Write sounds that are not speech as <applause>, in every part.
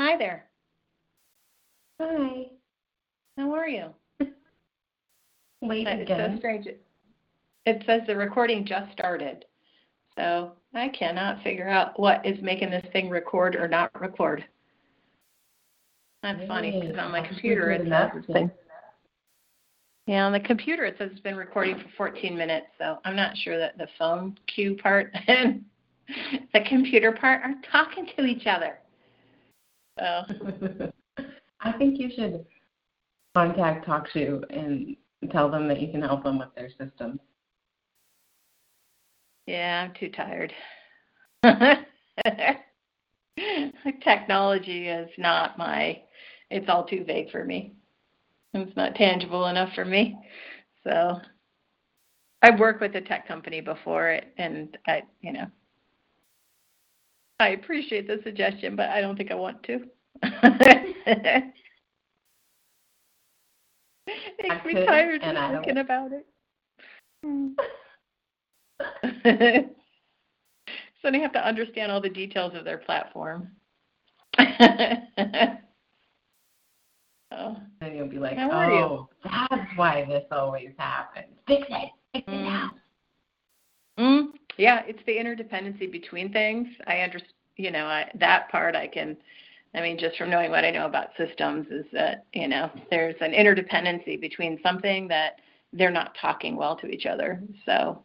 Hi there. Hi. How are you? Wait It's again. so strange. It- says the recording just started. So I cannot figure out what is making this thing record or not record. That's funny because on my computer it says been. Yeah, on the computer it says it's been recording for 14 minutes. So I'm not sure that the phone cue part <laughs> and the computer part are talking to each other. So <laughs> I think you should contact TalkShoe and tell them that you can help them with their system. Yeah, I'm too tired. <laughs> Technology is not my, it's all too vague for me. It's not tangible enough for me. So I've worked with a tech company before and I, you know, I appreciate the suggestion, but I don't think I want to. <laughs> Makes me tired just I don't- thinking about it. <laughs> so they have to understand all the details of their platform. <laughs> oh. And you'll be like, you? oh, that's why this always happens. Fix it. Fix it Mm. now. Mm, yeah, it's the interdependency between things. I understand, you know, I, that part I can, I mean, just from knowing what I know about systems is that, you know, there's an interdependency between something that they're not talking well to each other. So,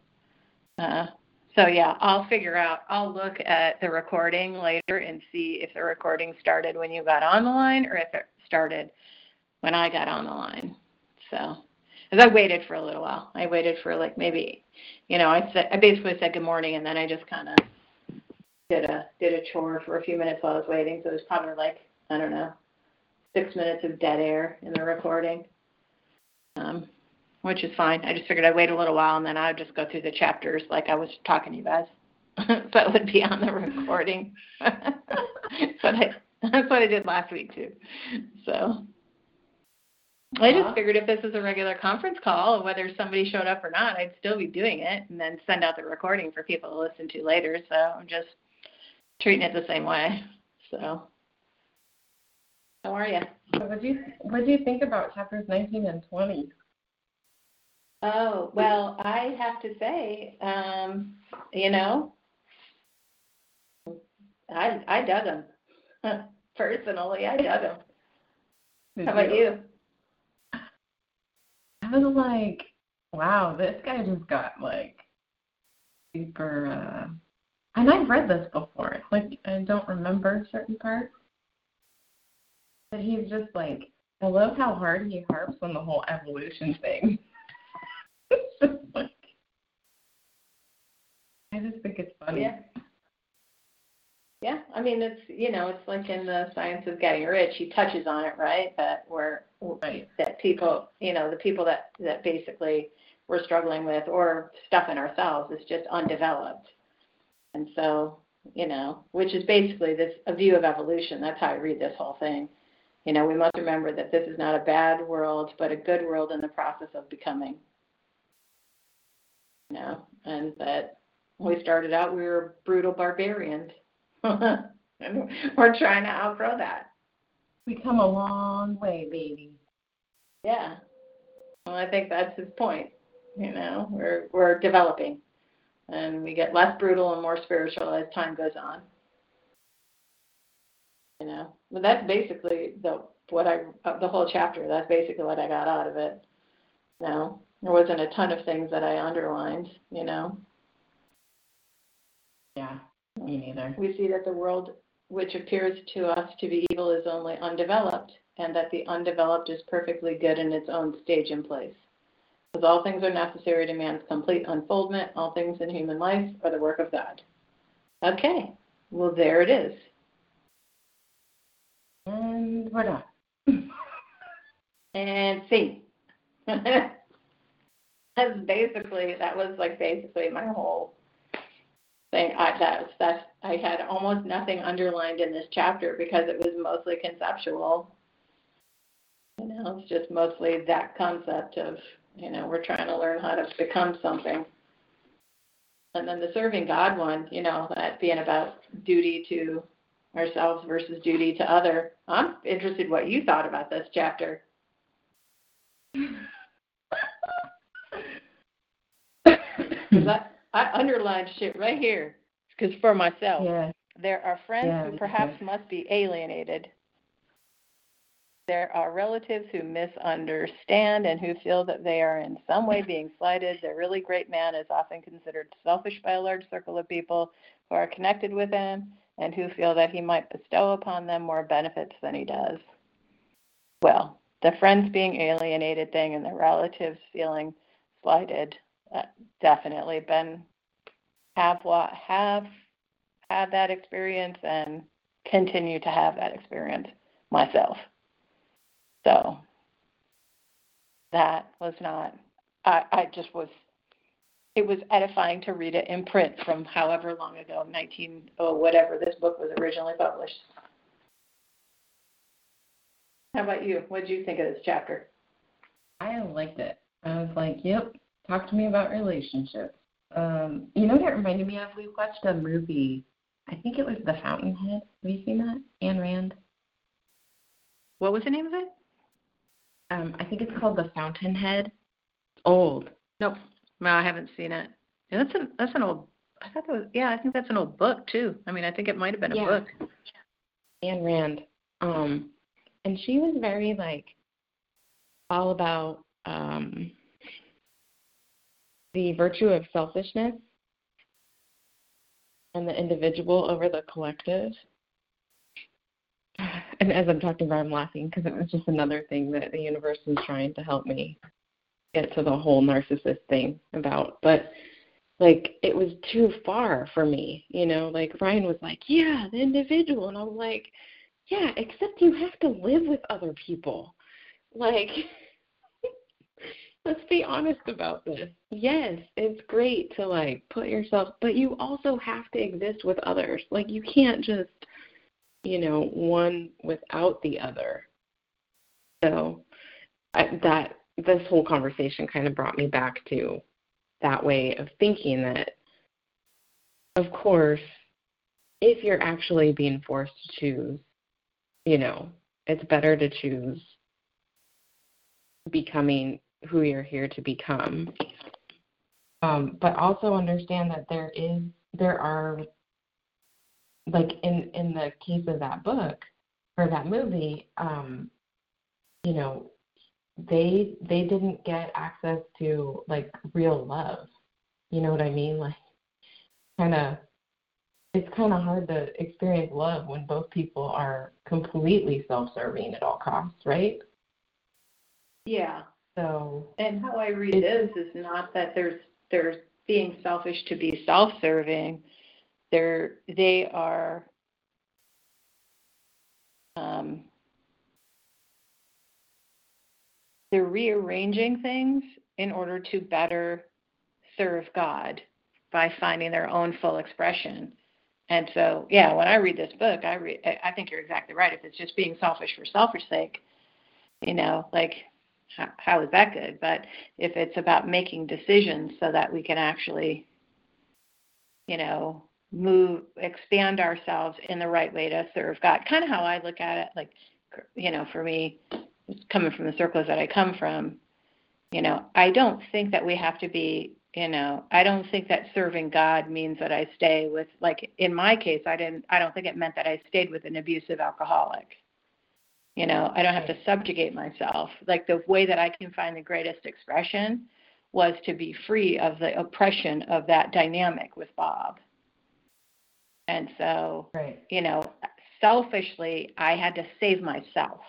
uh, so yeah, I'll figure out, I'll look at the recording later and see if the recording started when you got on the line or if it started when I got on the line. So, because I waited for a little while. I waited for like maybe, you know, I said I basically said good morning, and then I just kind of did a did a chore for a few minutes while I was waiting. So it was probably like I don't know, six minutes of dead air in the recording, um, which is fine. I just figured I'd wait a little while, and then I'd just go through the chapters like I was talking to you guys, <laughs> so it would be on the recording. <laughs> but I, that's what I did last week too. So. I just figured if this is a regular conference call, whether somebody showed up or not, I'd still be doing it and then send out the recording for people to listen to later. So I'm just treating it the same way. So, how are you? So what do you what do you think about chapters 19 and 20? Oh, well, I have to say, um, you know, I I dug them. <laughs> Personally, I dug them. How about you? Was like, wow, this guy just got like super. Uh, and I've read this before. Like I don't remember certain parts, but he's just like. I love how hard he harps on the whole evolution thing. <laughs> like, I just think it's funny. Yeah. Yeah, I mean it's you know it's like in the science of getting rich. He touches on it, right? That we're Right. that people you know the people that that basically we're struggling with or stuff in ourselves is just undeveloped, and so you know which is basically this a view of evolution. That's how I read this whole thing. You know we must remember that this is not a bad world, but a good world in the process of becoming. You know, and that when we started out we were brutal barbarians. <laughs> and we're trying to outgrow that. We come a long way, baby. Yeah. Well, I think that's his point. You know, we're we're developing, and we get less brutal and more spiritual as time goes on. You know, but that's basically the what I uh, the whole chapter. That's basically what I got out of it. You know, there wasn't a ton of things that I underlined. You know, Yeah, me neither. we see that the world which appears to us to be evil is only undeveloped, and that the undeveloped is perfectly good in its own stage and place. Because all things are necessary to man's complete unfoldment, all things in human life are the work of God. Okay, well, there it is. And we're done. <laughs> and see. <laughs> That's basically that was like basically my whole thing. I that that's I had almost nothing underlined in this chapter because it was mostly conceptual. You know, it's just mostly that concept of you know we're trying to learn how to become something. And then the serving God one, you know, that being about duty to ourselves versus duty to other. I'm interested what you thought about this chapter. <laughs> Because I, underlined shit right here. Because for myself, Yeah. there are friends Yeah, who perhaps too. must be alienated. There are relatives who misunderstand and who feel that they are in some way being slighted. The really great man is often considered selfish by a large circle of people who are connected with him and who feel that he might bestow upon them more benefits than he does. Well, the friends being alienated thing and the relatives feeling slighted, definitely been have what have had that experience and continue to have that experience myself. So that was not I, I just was it was edifying to read it in print from however long ago, nineteen oh whatever this book was originally published. How about you? What did you think of this chapter? I liked it. I was like, yep, talk to me about relationships. Um, you know what it reminded me of? We watched a movie. I think it was The Fountainhead. Have you seen that? Anne Rand. What was the name of it? Um, I think it's called The Fountainhead. Old. Nope. No, I haven't seen it. Yeah, that's an that's an old I thought that was yeah, I think that's an old book too. I mean I think it might have been a Yeah. book. Anne Rand. Um, and she was very like all about um, the virtue of selfishness and the individual over the collective. And as I'm talking about, I'm laughing because it was just another thing that the universe was trying to help me get to the whole narcissist thing about. But like it was too far for me, you know. Like Ryan was like, "Yeah, the individual," and I'm like, "Yeah, except you have to live with other people." Like, <laughs> let's be honest about this. Yes, it's great to like put yourself, but you also have to exist with others. Like you can't just, you know, one without the other. So I, that this whole conversation kind of brought me back to that way of thinking that of course if you're actually being forced to choose you know it's better to choose becoming who you're here to become um, but also understand that there is there are like in in the case of that book or that movie um, you know they they didn't get access to like real love. You know what I mean? Like kind of it's kind of hard to experience love when both people are completely self-serving at all costs, right? Yeah. So, And how I read this is not that there's there's being selfish to be self-serving. They're they are um, they're rearranging things in order to better serve God by finding their own full expression. And so, yeah, when I read this book, I read. I I think you're exactly right. If it's just being selfish for selfish sake, you know, like how, how is that good? But if it's about making decisions so that we can actually, you know, move, expand ourselves in the right way to serve God, kind of how I look at it. Like, you know, for me, coming from the circles that I come from, you know, I don't think that we have to be, you know, I don't think that serving God means that I stay with, like, in my case, I didn't, I don't think it meant that I stayed with an abusive alcoholic. You know, I don't have to subjugate myself. Like, the way that I can find the greatest expression was to be free of the oppression of that dynamic with Bob. And so, right. you know, selfishly, I had to save myself.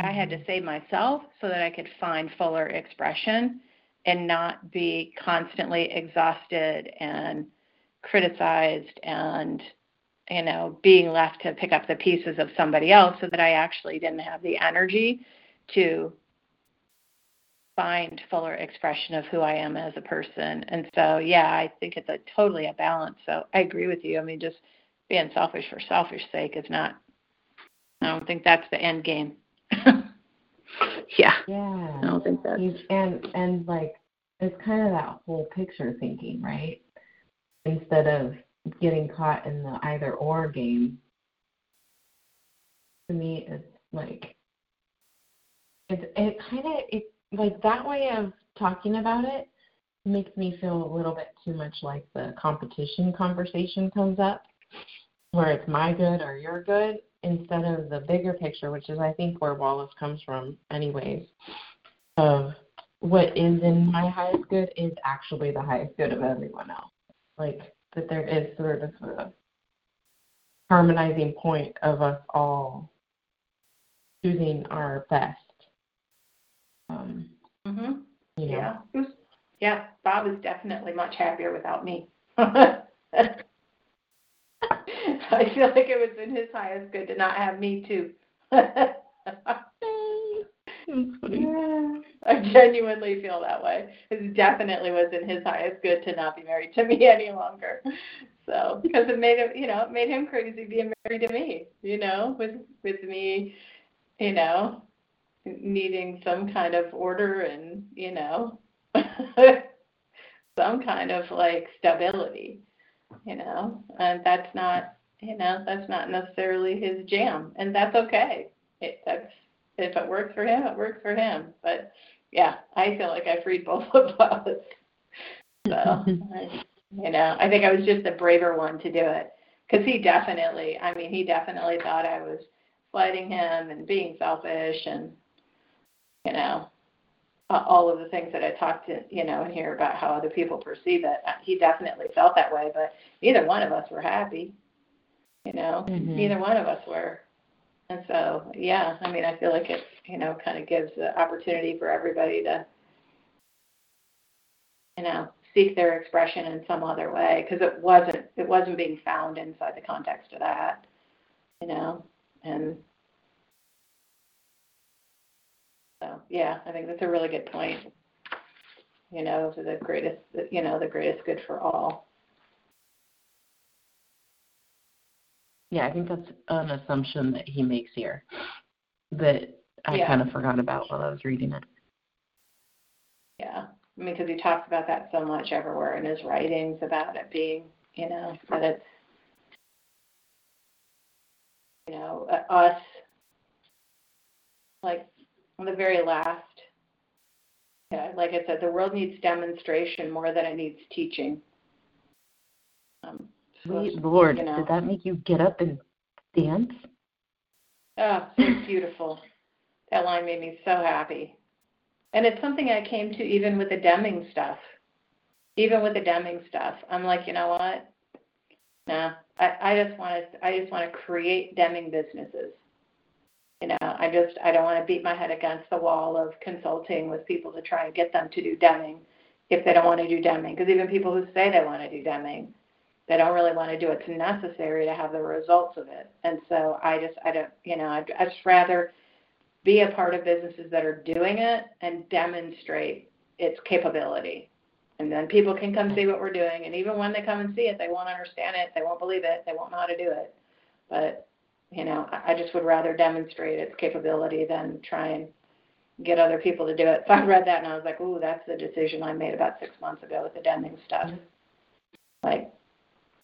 I had to mm-hmm. save myself so that I could find fuller expression and not be constantly exhausted and criticized and you know, being left to pick up the pieces of somebody else so that I actually didn't have the energy to find fuller expression of who I am as a person. And so, yeah, I think it's a totally a balance. So I agree with you. I mean, just being selfish for selfish sake is not. I don't think that's the end game. <laughs> yeah. Yeah. I don't think that's. And and like it's kind of that whole picture thinking, right? Instead of getting caught in the either or game. To me, it's like it's it kind of it like that way of talking about it makes me feel a little bit too much like the competition conversation comes up where it's my good or your good instead of the bigger picture which is i think where wallace comes from anyways of what is in my highest good is actually the highest good of everyone else like that there is sort of a harmonizing point of us all choosing our best um, Mhm. you know. Yeah. Yeah. Bob is definitely much happier without me. <laughs> I feel like it was in his highest good to not have me too. <laughs> <laughs> I genuinely feel that way. It definitely was in his highest good to not be married to me <laughs> any longer. So, because it made him, you know, it made him crazy being married to me. You know, with with me, you know, needing some kind of order and you know, <laughs> some kind of like stability. You know, and that's not, you know, that's not necessarily his jam, and that's okay. It, that's if it works for him, it works for him. But yeah, I feel like I freed both <laughs> of us. So, you know, I think I was just the braver one to do it because he definitely, I mean, he definitely thought I was fighting him and being selfish and, you know, all of the things that I talked to, you know, in here about how other people perceive it. He definitely felt that way, but neither one of us were happy. You know, Mhm. neither one of us were. And so, yeah, I mean, I feel like it, you know, kind of gives the opportunity for everybody to, you know, seek their expression in some other way because it wasn't, it wasn't being found inside the context of that, you know, and so, yeah, I think that's a really good point. You know, the greatest, you know, the greatest good for all. Yeah, I think that's an assumption that he makes here that I Yeah. kind of forgot about while I was reading it. Yeah, I mean, because he talks about that so much everywhere in his writings about it being, you know, that it's, you know, uh, us, like on the very last, yeah, like I said, the world needs demonstration more than it needs teaching. Um, Sweet it's, Lord, you know. did that make you get up and dance? Oh, so beautiful. That line made me so happy. And it's something I came to even with the Deming stuff. Even with the Deming stuff. I'm like, you know what? Nah. I, I just want to I just want to create Deming businesses. You know, I just I don't want to beat my head against the wall of consulting with people to try and get them to do Deming if they don't want to do Deming. Because even people who say they want to do Deming, they don't really want to do it. It's necessary to have the results of it. And so I just I don't you know I'd, I'd just rather be a part of businesses that are doing it and demonstrate its capability. And then people can come see what we're doing. And even when they come and see it, they won't understand it, they won't believe it, they won't know how to do it. But you know, I I just would rather demonstrate its capability than try and get other people to do it. <laughs> So I read that and I was like, ooh, that's the decision I made about six months ago with the Deming stuff. Mm-hmm. Like,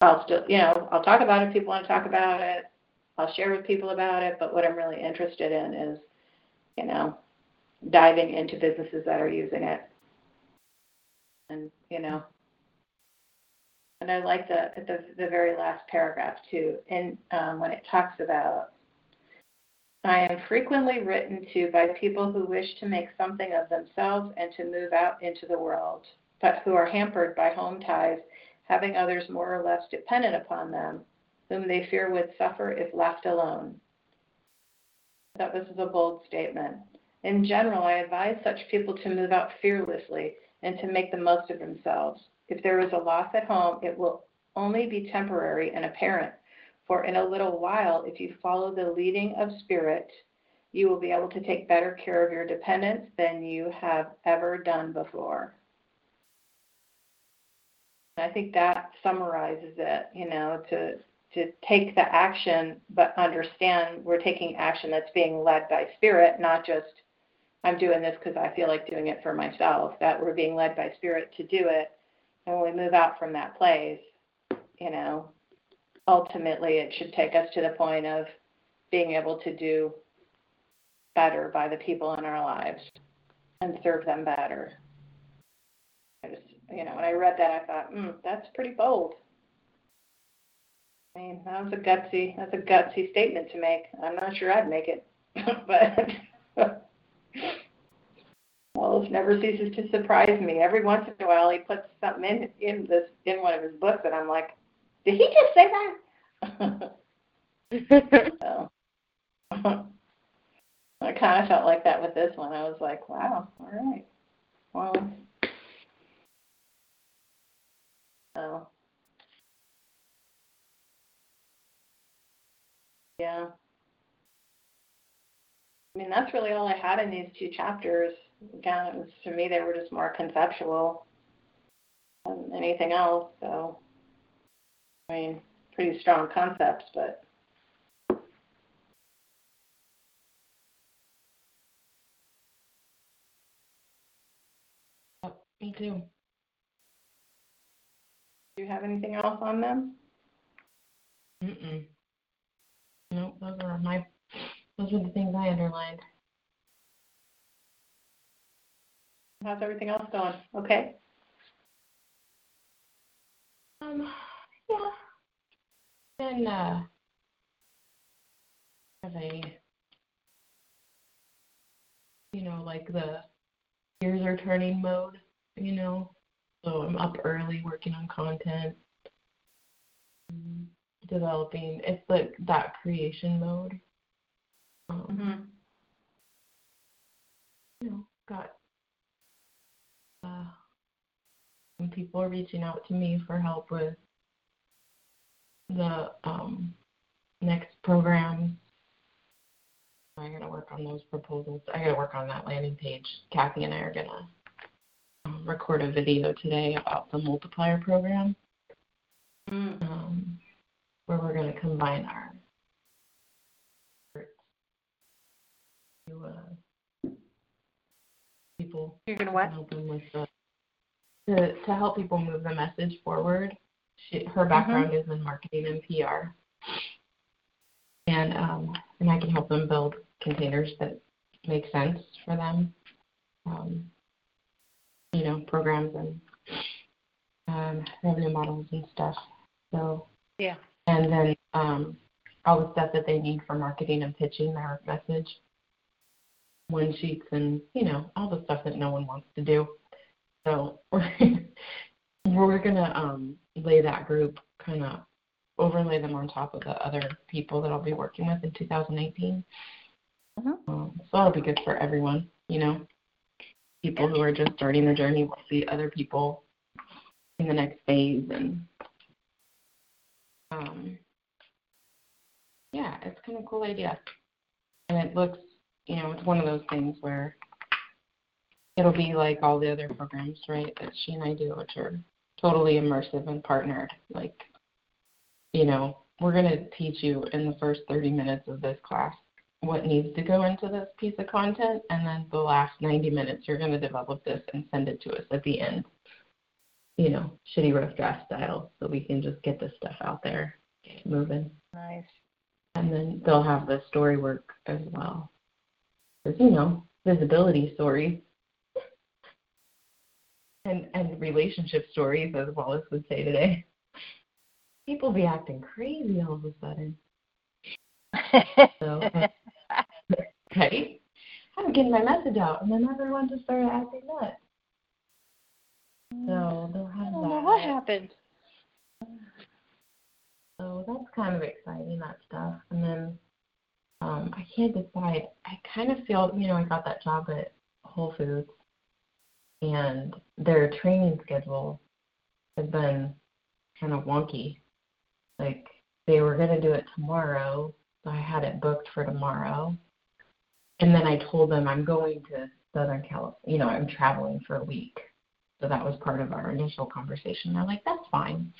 I'll still, you know, I'll talk about it if people want to talk about it. I'll share with people about it. But what I'm really interested in is, you know, diving into businesses that are using it. And, you know, and I like the the the very last paragraph too, and um, when it talks about I am frequently written to by people who wish to make something of themselves and to move out into the world, but who are hampered by home ties, having others more or less dependent upon them, whom they fear would suffer if left alone. That this was a bold statement. In general, I advise such people to move out fearlessly and to make the most of themselves. If there is a loss at home, it will only be temporary and apparent, For in a little while, if you follow the leading of Spirit, you will be able to take better care of your dependents than you have ever done before. I think that summarizes it, you know, to to take the action but understand we're taking action that's being led by spirit, not just I'm doing this because I feel like doing it for myself, that we're being led by spirit to do it. And when we move out from that place, you know, ultimately it should take us to the point of being able to do better by the people in our lives and serve them better. You know, when I read that, I thought, hmm, that's pretty bold. I mean, that was a gutsy, that's a gutsy statement to make. I'm not sure I'd make it, <laughs> but <laughs> Wallace never ceases to surprise me. Every once in a while, he puts something in in this in one of his books, and I'm like, did he just say that? <laughs> so, I kind of felt like that with this one. I was like, wow, all right, well, so yeah. I mean, that's really all I had in these two chapters. Again, it was me they were just more conceptual than anything else. So, I mean, pretty strong concepts, but oh, Me too. Have anything else on them? Mm-mm. Nope, those are my, those are the things I underlined. How's everything else going? Okay. Um, yeah. Then, uh, have a, you know, like the gears are turning mode, you know. So I'm up early working on content, developing. It's like that creation mode. Um, Mm-hmm. you know, got uh, some people reaching out to me for help with the um, next program. I gotta work on those proposals. I gotta work on that landing page. Kathy and I are gonna record a video today about the multiplier program, Mm. um, where we're gonna combine our to uh, people You're gonna what? help them with the to to help people move the message forward. She, her background is in marketing and PR, and um, and I can help them build containers that make sense for them. Um, you know, programs and um, revenue models and stuff. So Yeah. and then um, all the stuff that they need for marketing and pitching their message, one sheets and you know all the stuff that no one wants to do. So <laughs> we're gonna um, lay that group kind of overlay them on top of the other people that I'll be working with in 2018. Mhm. Um, so that'll be good for everyone, you know. People who are just starting their journey will see other people in the next phase and um, yeah, it's kind of a cool idea. And it looks, you know, it's one of those things where it'll be like all the other programs, right, that she and I do, which are totally immersive and partnered. Like, you know, we're going to teach you in the first 30 minutes of this class what needs to go into this piece of content, and then the last 90 minutes you're going to develop this and send it to us at the end. You know, shitty rough draft style, so we can just get this stuff out there, get moving Nice. and then they'll have the story work as well. Because you know, visibility stories <laughs> and and relationship stories, as Wallace would say today. People be acting crazy all of a sudden. <laughs> So, uh, right? I'm getting my message out, and then everyone just started acting nuts. So they'll have I don't that. know what happened. So that's kind of exciting, that stuff. And then um, I can't decide. I kind of feel, you know, I got that job at Whole Foods, and their training schedule has been kind of wonky. Like they were going to do it tomorrow. So I had it booked for tomorrow. And then I told them I'm going to Southern California. You know, I'm traveling for a week. So that was part of our initial conversation. They're like, that's fine.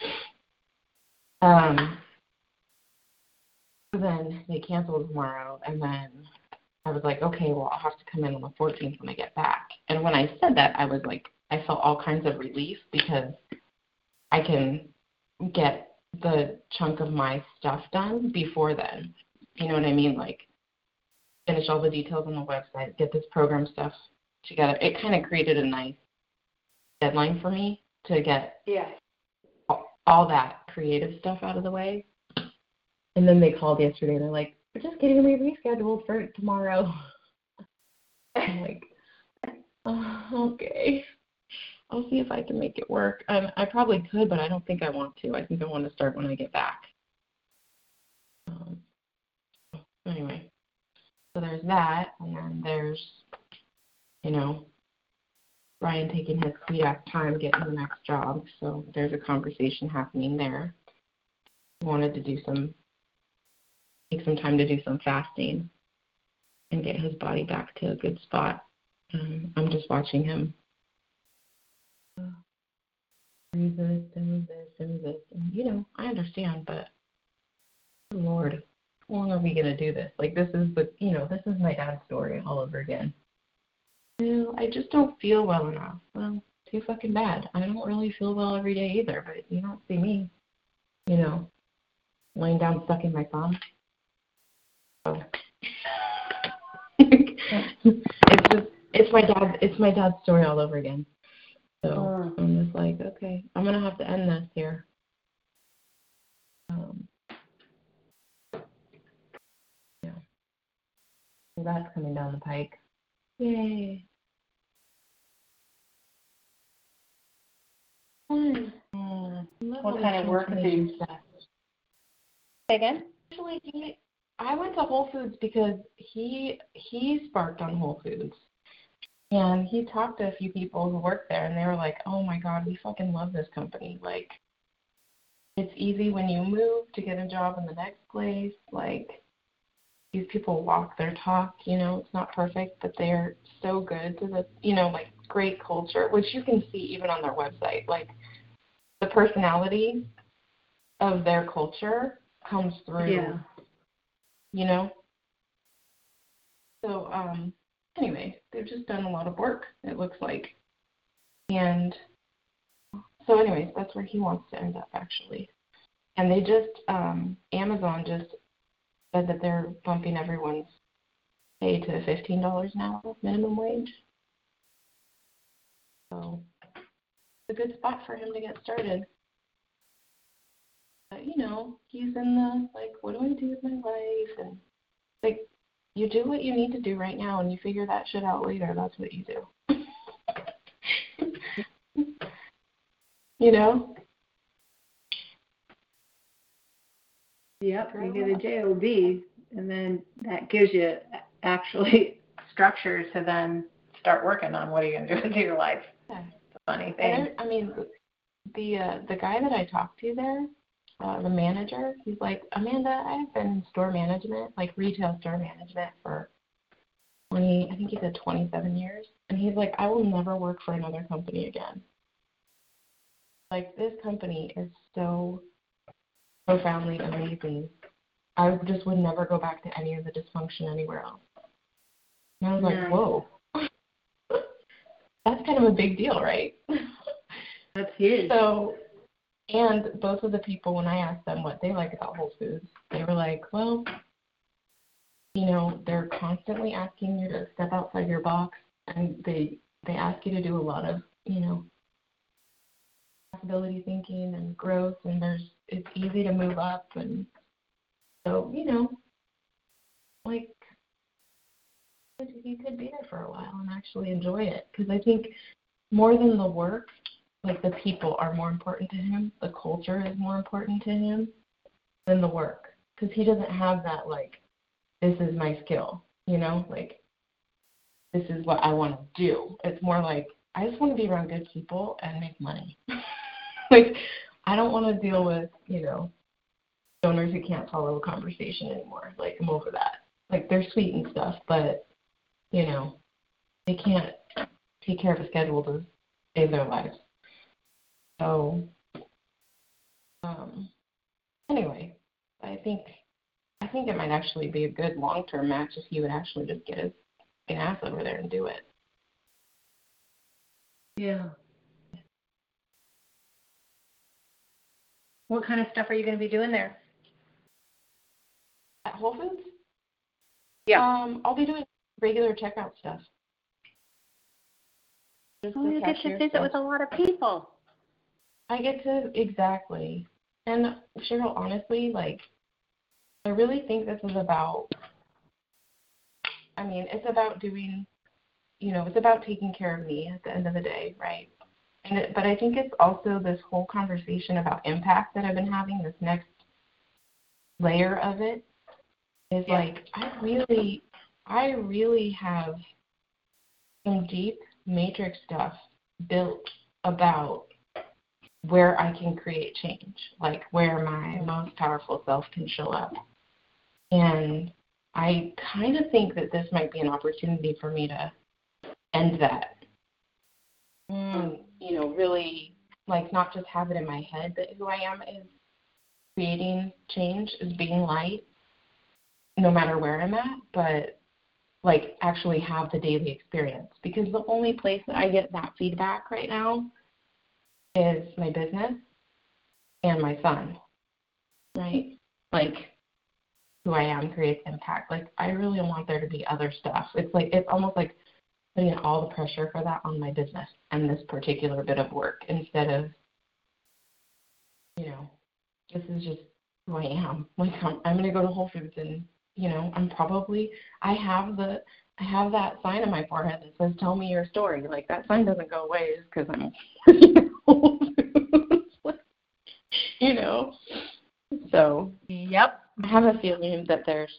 Um, then they canceled tomorrow, and then I was like, okay, well, I'll have to come in on the 14th when I get back. And when I said that, I was like, I felt all kinds of relief because I can get the chunk of my stuff done before then. You know what I mean? Like, finish all the details on the website, get this program stuff together. It kind of created a nice deadline for me to get yeah. all that creative stuff out of the way. And then they called yesterday and they're like, We're just getting me rescheduled for tomorrow. <laughs> I'm like, oh, okay. I'll see if I can make it work. Um, I probably could, but I don't think I want to. I think I want to start when I get back. Um, anyway, so there's that, and there's, you know, Ryan taking his CDAC time getting the next job. So there's a conversation happening there. Wanted to do some, take some time to do some fasting and get his body back to a good spot. Um, I'm just watching him this, do this. And, you know, I understand, but Lord, long are we going to do this? Like, this is the, you know, this is my dad's story all over again. Well, I just don't feel well enough. Well, too fucking bad. I don't really feel well every day either, but you don't see me, you know, laying down sucking my thumb. So <laughs> it's just it's my dad it's my dad's story all over again. So oh. I'm just like, okay, I'm gonna have to end this here. That's coming down the pike. Yay! Mm. what kind of work do you say again? Actually, he, I went to Whole Foods because he he sparked on Whole Foods. And he talked to a few people who work there, and they were like, "Oh my God, we fucking love this company. Like, it's easy when you move to get a job in the next place. Like, these people walk their talk. You know, it's not perfect, but they're so good to the, you know, like great culture, which you can see even on their website. Like, the personality of their culture comes through. Yeah. You know. So, um, anyway, they've just done a lot of work, it looks like. And so, anyways, that's where he wants to end up actually. And they just, um, Amazon just said that they're bumping everyone's pay to $15 an hour minimum wage. So, it's a good spot for him to get started. But, you know, he's in the, like, what do I do with my life? And, like, you do what you need to do right now and you figure that shit out later. That's what you do. <laughs> you know? Yep, you get a job, and then that gives you actually <laughs> structure to then start working on what are you going to do with your life. Yeah. Funny thing. I, I mean, the uh, the guy that I talked to there, uh, the manager, he's like, Amanda, I've been in store management, like retail store management for 20, I think he said 27 years. And he's like, I will never work for another company again. Like, this company is so profoundly amazing. I just would never go back to any of the dysfunction anywhere else. And I was like, whoa. <laughs> That's kind of a big deal, right? <laughs> That's huge. So and both of the people, when I asked them what they like about Whole Foods, they were like, well, you know, they're constantly asking you to step outside your box, and they they ask you to do a lot of, you know, possibility thinking and growth, and there's it's easy to move up, and so you know, like you could be there for a while and actually enjoy it because I think more than the work, like the people are more important to him, the culture is more important to him than the work because he doesn't have that like this is my skill, you know, like this is what I want to do. It's more like I just want to be around good people and make money. <laughs> <laughs> like I don't want to deal with, you know, donors who can't follow a conversation anymore. Like I'm over that. Like they're sweet and stuff, but you know, they can't take care of a schedule to save their lives. So um anyway, I think I think it might actually be a good long term match if he would actually just get his ass over there and do it. Yeah. What kind of stuff are you going to be doing there? At Whole Foods? Yeah. Um, I'll be doing regular checkout stuff. Just Oh, you get to visit stuff. with a lot of people. I get to exactly. And Cheryl, honestly, like I really think this is about I mean, it's about doing you know, it's about taking care of me at the end of the day, right? And it, but I think it's also this whole conversation about impact that I've been having, this next layer of it is Yeah. like I really I really have some deep matrix stuff built about where I can create change, like where my most powerful self can show up. And I kind of think that this might be an opportunity for me to end that. And, you know, really, like, not just have it in my head that who I am is creating change, is being light, no matter where I'm at, but like actually have the daily experience. Because the only place that I get that feedback right now is my business and my son, right? Like who I am creates impact. Like I really want there to be other stuff. It's like it's almost like putting all the pressure for that on my business and this particular bit of work instead of, you know, this is just who I am. <laughs> Like I'm, I'm going to go to Whole Foods and you know I'm probably I have the I have that sign on my forehead that says "Tell me your story." Like that sign doesn't go away just because I'm working at Whole Foods. <laughs> you know. So Yep. I have a feeling that there's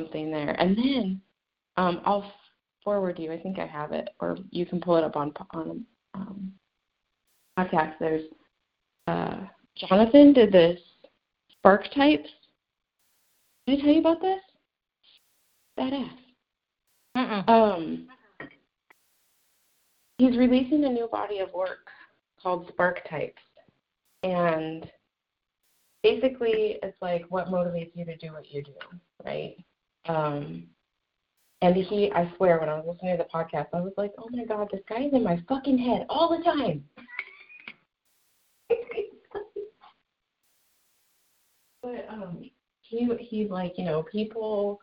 something there. And then um, I'll forward you. I think I have it, or you can pull it up on on um, podcast. There's uh, Jonathan did this spark types. Did I tell you about this? Badass. Um, he's releasing a new body of work called Sparketypes, and basically, it's like what motivates you to do what you do, right? Um, and he, I swear, when I was listening to the podcast, I was like, oh my god, this guy is in my fucking head all the time. <laughs> but um, he he's like, you know, people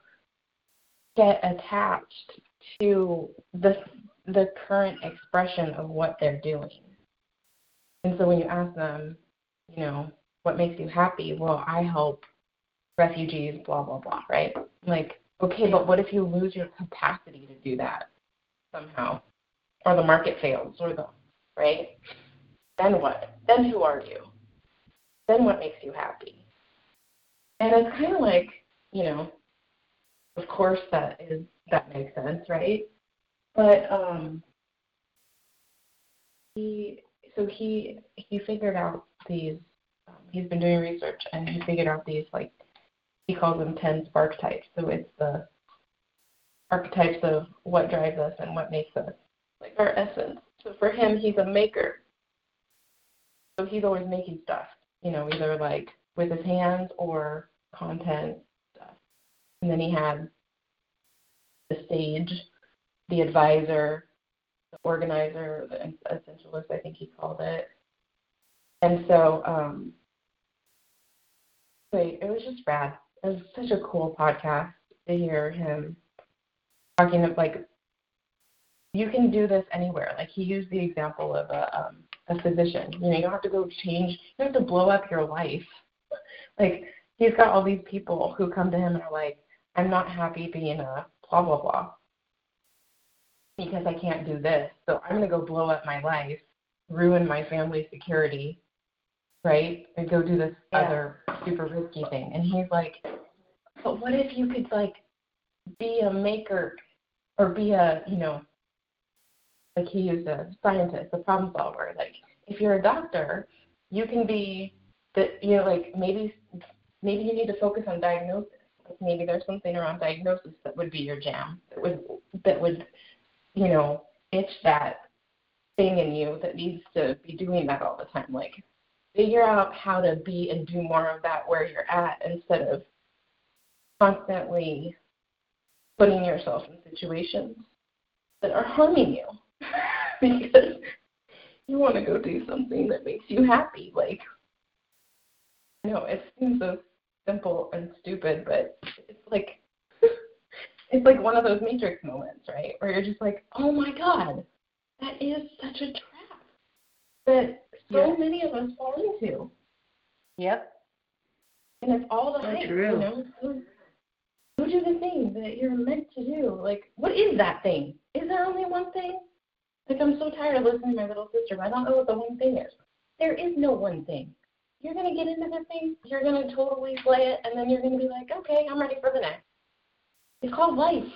get attached to the the current expression of what they're doing. And so when you ask them, you know, what makes you happy? Well, I help refugees, blah blah blah, right? Like, okay, but what if you lose your capacity to do that somehow? Or the market fails or the right? Then what? Then who are you? Then what makes you happy? And it's kind of like, you know, of course that is that makes sense, right? But um he so he he figured out these um, he's been doing research and he figured out these like he calls them 10 Sparketypes. So it's the archetypes of what drives us and what makes us like our essence. So for him, he's a maker. So he's always making stuff, you know, either like with his hands or content stuff. And then he had the sage, the advisor, the organizer, the essentialist, I think he called it. And so, um, wait, it was just rad. It was such a cool podcast to hear him talking of like you can do this anywhere. Like he used the example of a um, a physician. You know, you don't have to go change. You don't have to blow up your life. Like he's got all these people who come to him and are like, "I'm not happy being a blah blah blah because I can't do this. So I'm going to go blow up my life, ruin my family's security, right? And go do this Yeah. other super risky thing." And he's like, "But what if you could like be a maker or be a you know like he used a scientist, a problem solver. Like if you're a doctor, you can be that you know, like maybe maybe you need to focus on diagnosis. Like maybe there's something around diagnosis that would be your jam. That would that would, you know, itch that thing in you that needs to be doing that all the time. Like figure out how to be and do more of that where you're at instead of constantly putting yourself in situations that are harming you <laughs> because you want to go do something that makes you happy. Like, you know, it seems so simple and stupid, but it's like <laughs> it's like one of those matrix moments, right? Where you're just like, oh my god, that is such a trap that so Yeah. many of us fall into. Yep. And it's all the So hype, true. you know. Go- Go do the thing that you're meant to do. Like, what is that thing? Is there only one thing? Like, I'm so tired of listening to my little sister. I don't know what the one thing is. There is no one thing. You're gonna get into the thing. You're gonna totally play it, and then you're gonna be like, okay, I'm ready for the next. It's called life.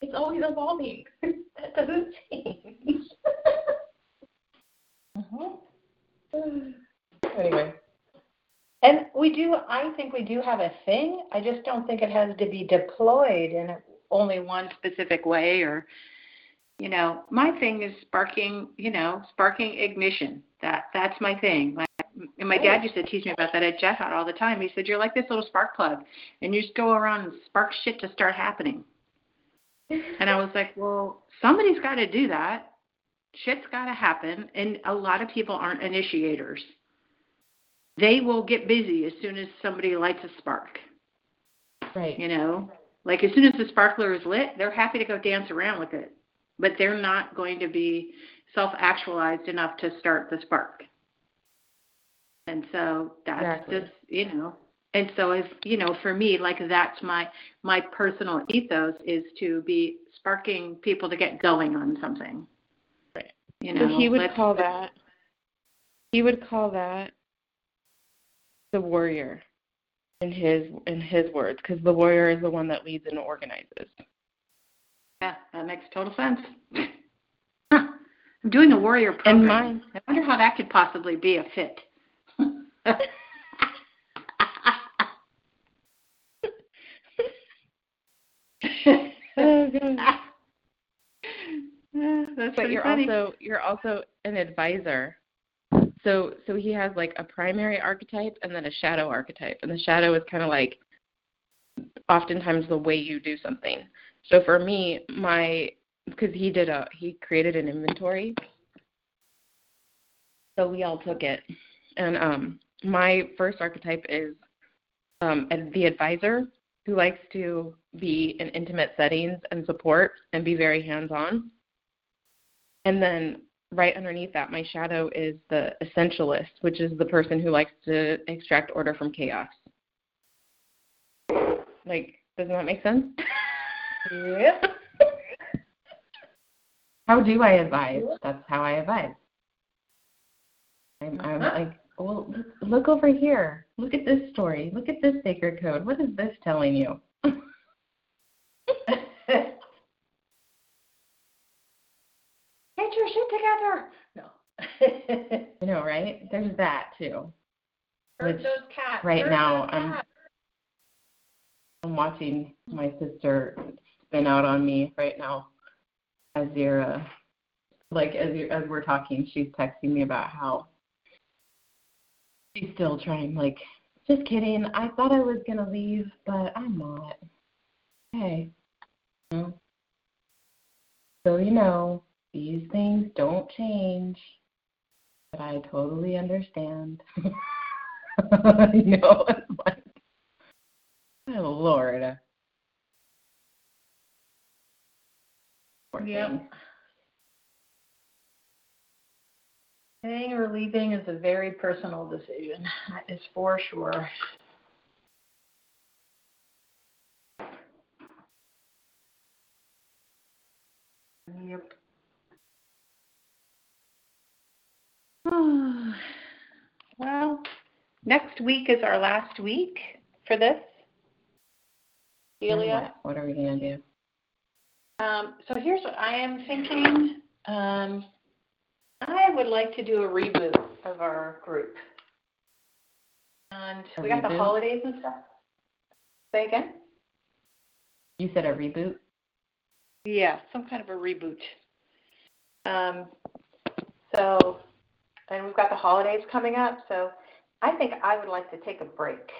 It's always evolving. <laughs> that doesn't change. <laughs> hmm <sighs> anyway, And we do, I think we do have a thing. I just don't think it has to be deployed in only one specific way or, you know, my thing is sparking, you know, sparking ignition. That that's my thing. Like, and my dad used to teach me about that at Jet Hut all the time. He said, "You're like this little spark plug, and you just go around and spark shit to start happening." And I was like, "Well, somebody's got to do that. Shit's got to happen." And a lot of people aren't initiators. They will get busy as soon as somebody lights a spark. right. You know, like as soon as the sparkler is lit, they're happy to go dance around with it, but they're not going to be self-actualized enough to start the spark. And so that's Exactly. just, you know, and so if, you know, for me, like that's my my personal ethos is to be sparking people to get going on something. You know, so he would call that he would call that the warrior in his in his words because the warrior is the one that leads and organizes Yeah, that makes total sense. Huh. <laughs> I'm doing a warrior program. And mine- I wonder how that could possibly be a fit. <laughs> oh god <laughs> That's but you're funny. also you're also an advisor. So so he has like a primary archetype and then a shadow archetype and the shadow is kind of like oftentimes the way you do something. So for me my because he did a he created an inventory. So we all took it. And um my first archetype is um the advisor who likes to be in intimate settings and support and be very hands on and then right underneath that, my shadow is the essentialist, which is the person who likes to extract order from chaos. Like, doesn't that make sense? yep. <laughs> How do I advise? That's how I advise. I'm, I'm like, well, look- look over here. Look at this story. Look at this sacred code. What is this telling you? <laughs> Get your shit together. No. <laughs> You know, right? There's that too. Hurt Which those cats. right now I'm. I'm watching my sister spin out on me right now as you're uh, like as you're, as we're talking, she's texting me about how she's still trying like just kidding. I thought I was gonna leave, but I'm not. Hey. You know? So you know, these things don't change. But I totally understand. <laughs> you know, it's like Oh Lord. Thing. Staying or leaving is a very personal decision. That is for sure. Yep. <sighs> well, next week is our last week for this. Delia. What, are we gonna do? Um, so here's what I am thinking. Um, I would like to do a reboot of our group. And A we got the holidays and stuff. Say again? You said a reboot. Yeah, some kind of a reboot. Um, so, and we've got the holidays coming up, so I think I would like to take a break.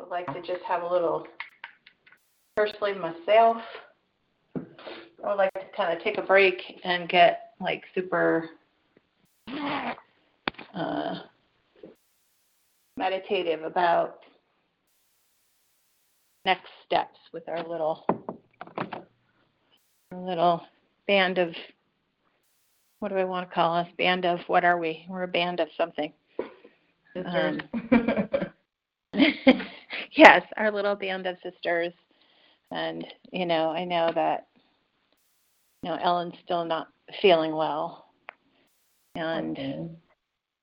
I'd like to just have a little, personally myself, I would like to kind of take a break and get like super uh, meditative about next steps with our little little band of what do I want to call us? Band of what are we? We're a band of something. Sisters. <laughs> yes, our little band of sisters. And, you know, I know that you know, Ellen's still not feeling well. And Okay.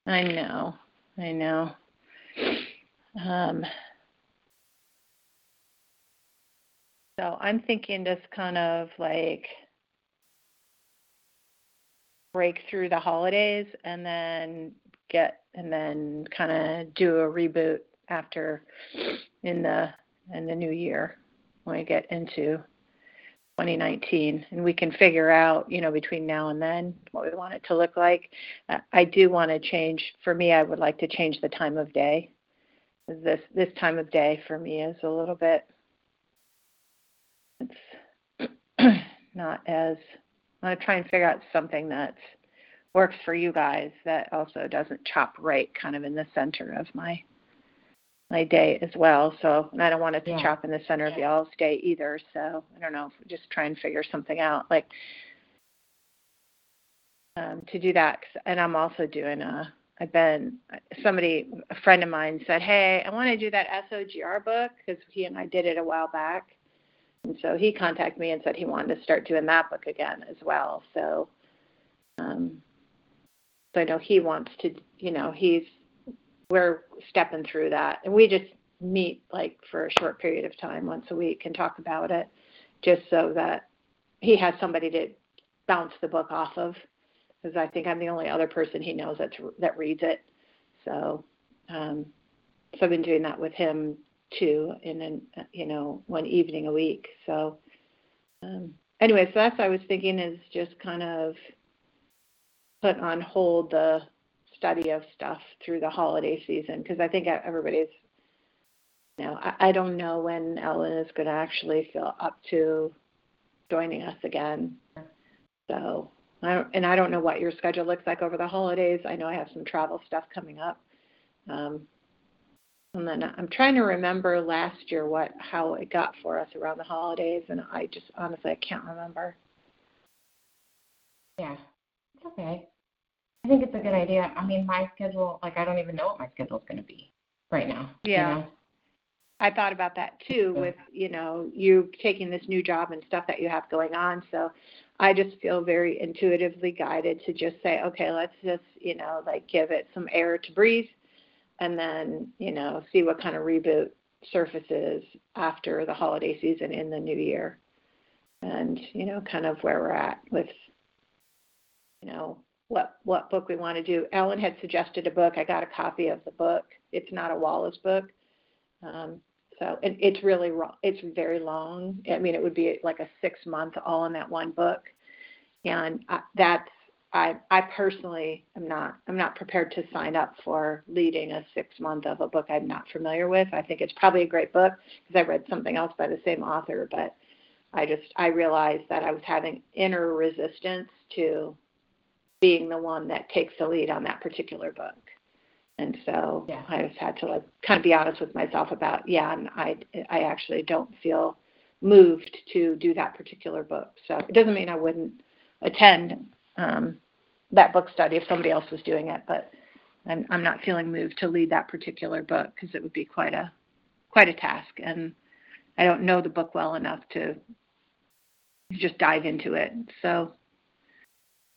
I know. I know. Um, so I'm thinking just kind of like break through the holidays and then get and then kind of do a reboot after in the in the new year when we get into 2019 and we can figure out you know between now and then what we want it to look like. Uh, i do want to change for me i would like to change the time of day. This this time of day for me is a little bit it's <clears throat> not as want to try and figure out something that works for you guys that also doesn't chop right kind of in the center of my my day as well. So, and I don't want it to Yeah. chop in the center of y'all's day either. So, I don't know just try and figure something out, like um, to do that. 'Cause- And I'm also doing a. I've been somebody, a friend of mine said, "Hey, I want to do that SOGR book because he and I did it a while back." And so he contacted me and said he wanted to start doing that book again as well. So, um, so I know he wants to, you know, he's we're stepping through that, and we just meet like for a short period of time once a week and talk about it, just so that he has somebody to bounce the book off of, because I think I'm the only other person he knows that's that reads it. So, um, so I've been doing that with him too, in an you know one evening a week. So, um, anyway, so that's what I was thinking is just kind of put on hold the study of stuff through the holiday season because I think everybody's, you know, I, I don't know when Ellen is going to actually feel up to joining us again. So, I don't, and I don't know what your schedule looks like over the holidays. I know I have some travel stuff coming up. Um, and then I'm trying to remember last year what how it got for us around the holidays, and I just honestly I can't remember. Yeah. It's okay. I think it's a good idea. I mean, my schedule, like, I don't even know what my schedule's going to be right now. you Yeah. know? I thought about that too with, you know, you taking this new job and stuff that you have going on. So I just feel very intuitively guided to just say, okay, let's just, you know, like give it some air to breathe and then, you know, see what kind of reboot surfaces after the holiday season in the new year. And, you know, kind of where we're at with, you know, what what book we want to do. Ellen had suggested a book. I got a copy of the book. It's not a Wallace book. Um, so it's really. It's very long. I mean, it would be like a six month all in that one book, and I, that's I I personally am not I'm not prepared to sign up for leading a six month of a book I'm not familiar with. I think it's probably a great book because I read something else by the same author, but I just I realized that I was having inner resistance to being the one that takes the lead on that particular book. And so Yeah. I just had to like kind of be honest with myself about yeah, and I I actually don't feel moved to do that particular book. So it doesn't mean I wouldn't attend um, that book study if somebody else was doing it, but I'm I'm not feeling moved to lead that particular book because it would be quite a quite a task, and I don't know the book well enough to just dive into it. So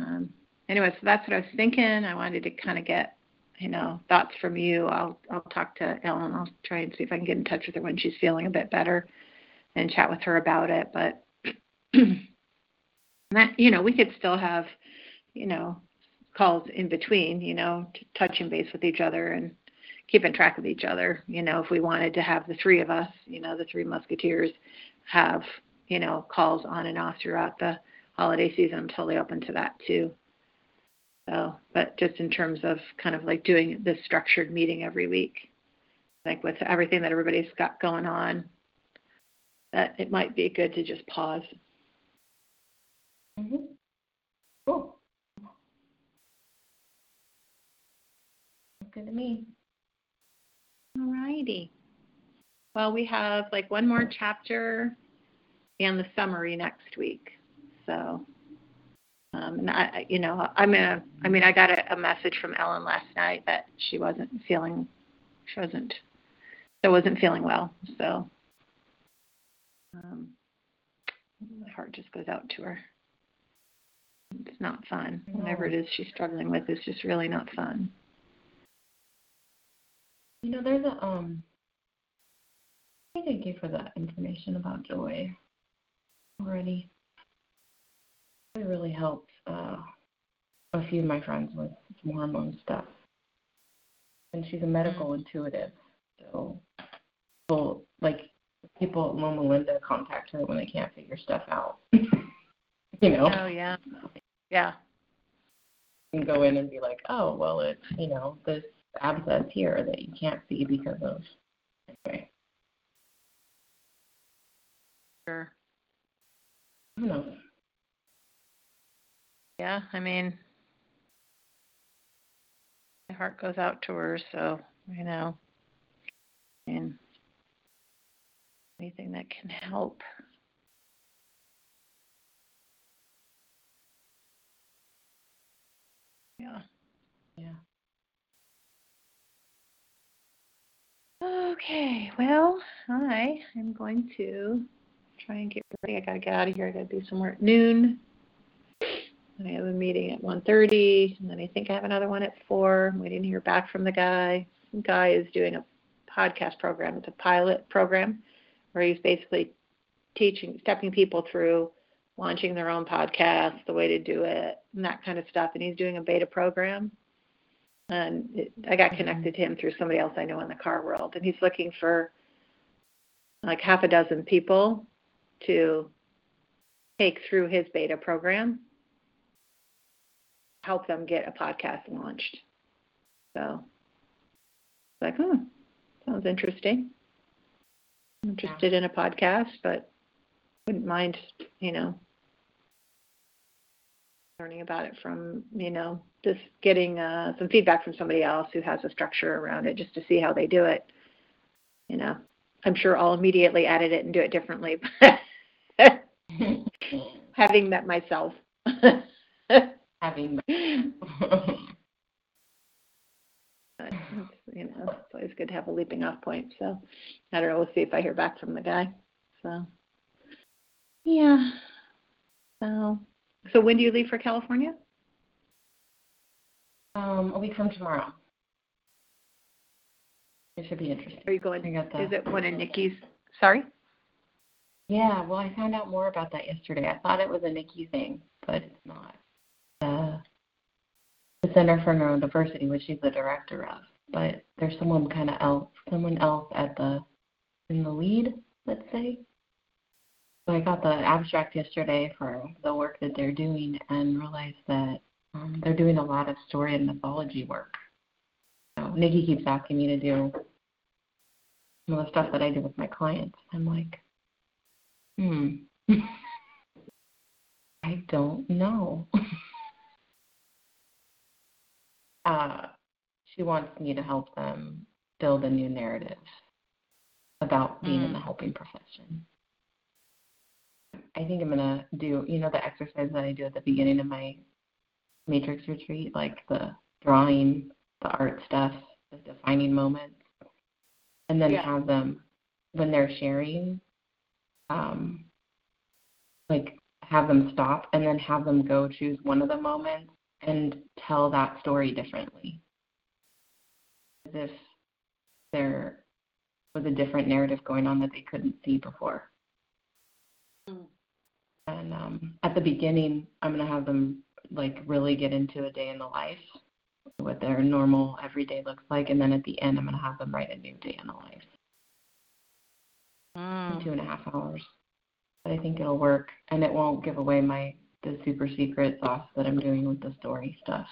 um, anyway, so that's what I was thinking. I wanted to kind of get you know thoughts from you. I'll I'll talk to Ellen. I'll try and see if I can get in touch with her when she's feeling a bit better and chat with her about it. But <clears throat> that you know we could still have you know calls in between. You know, t- touching base with each other and keeping track of each other. You know, if we wanted to have the three of us, you know, the three musketeers have, you know, calls on and off throughout the holiday season, I'm totally open to that too. So, but just in terms of kind of like doing this structured meeting every week, like with everything that everybody's got going on, that it might be good to just pause. Mm-hmm. Cool. Good to me. All righty. Well, we have like one more chapter and the summary next week. So, um, and I, you know, I'm gonna. Mean, I got a, a message from Ellen last night that she wasn't feeling, she wasn't, so wasn't feeling well. So, um, my heart just goes out to her. It's not fun. Whatever it is she's struggling with is just really not fun. You know, there's a um. I think I gave her that information about joy already. It really helped uh, a few of my friends with some hormone stuff. And she's a medical mm-hmm. intuitive, so people like people at Loma Linda contact her when they can't figure stuff out. <laughs> you know. Oh yeah. Yeah. And go in and be like, oh well, it's you know this abscess here that you can't see because of anyway. Sure. Who knows? Yeah, I mean, my heart goes out to her, so you know, and anything that can help. Yeah. Yeah. Okay, well, I am going to try and get ready. I gotta get out of here. I gotta be somewhere at noon. And I have a meeting at 1.30, and then I think I have another one at 4. I'm waiting to hear back from the guy. The guy is doing a podcast program. It's a pilot program where he's basically teaching, stepping people through launching their own podcast, the way to do it, and that kind of stuff. And he's doing a beta program. And it, I got connected to him through somebody else I know in the car world. And he's looking for like half a dozen people to take through his beta program help them get a podcast launched. So, like, hmm, sounds interesting. I'm interested yeah. in a podcast, but wouldn't mind, you know, learning about it from, you know, just getting uh, some feedback from somebody else who has a structure around it just to see how they do it. You know, I'm sure I'll immediately edit it and do it differently. <laughs> <laughs> Having met myself. <laughs> having but you know, it's always good to have a leaping off point. So I don't know. We'll see if I hear back from the guy. So yeah. So so when do you leave for California? Um, a week from tomorrow. It should be interesting. Are you going? Is it one of Nikki's? Sorry. Yeah. Well, I found out more about that yesterday. I thought it was a Nikki thing, but it's not uh, the Center for Neurodiversity, which she's the director of. But there's someone kind of else, someone else at the in the lead, let's say. So I got the abstract yesterday for the work that they're doing, and realized that um, they're doing a lot of story and mythology work. So Nikki keeps asking me to do some of the stuff that I do with my clients. I'm like, hmm, <laughs> I don't know. <laughs> uh, she wants me to help them build a new narrative about being mm. in the mm. helping profession. I think I'm gonna do, you know, the exercise that I do at the beginning of my matrix retreat, like the drawing, the art stuff, the defining moments, and then yeah. have them when they're sharing, um, like have them stop and then have them go choose one of the moments and tell that story differently. As if there was a different narrative going on that they couldn't see before. Mm. And um, at the beginning, I'm going to have them like really get into a day in the life what their normal everyday looks like, and then at the end, I'm going to have them write a new day in the life. Mm. Two and a half hours. But I think it'll work, and it won't give away my the super secret sauce that I'm doing with the story stuff,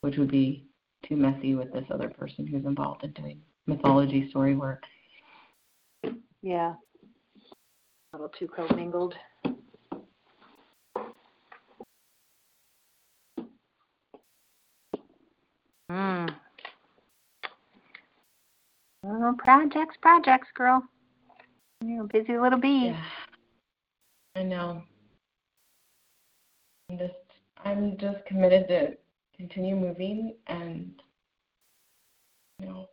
which would be too messy with this other person who's involved in doing mythology story work. Yeah. A little too commingled. Hmm. Oh, projects, projects, girl. You're a busy little bee. Yeah. I know. I'm just I'm just committed to continue moving and you know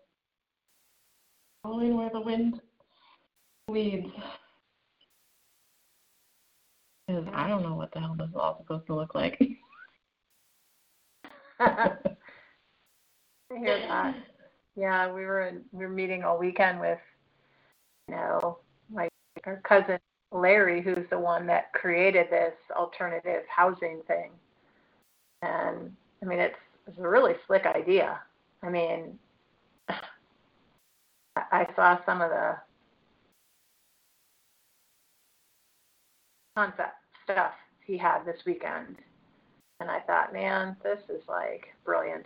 following where the wind leads. Because I don't know what the hell this is all supposed to look like. <laughs> I hear that. Yeah, we were in, we were meeting all weekend with, you know, like our cousin Larry, who's the one that created this alternative housing thing. And I mean, it's it's a really slick idea. I mean, <sighs> I saw some of the concept stuff he had this weekend, and I thought, man, this is like brilliant.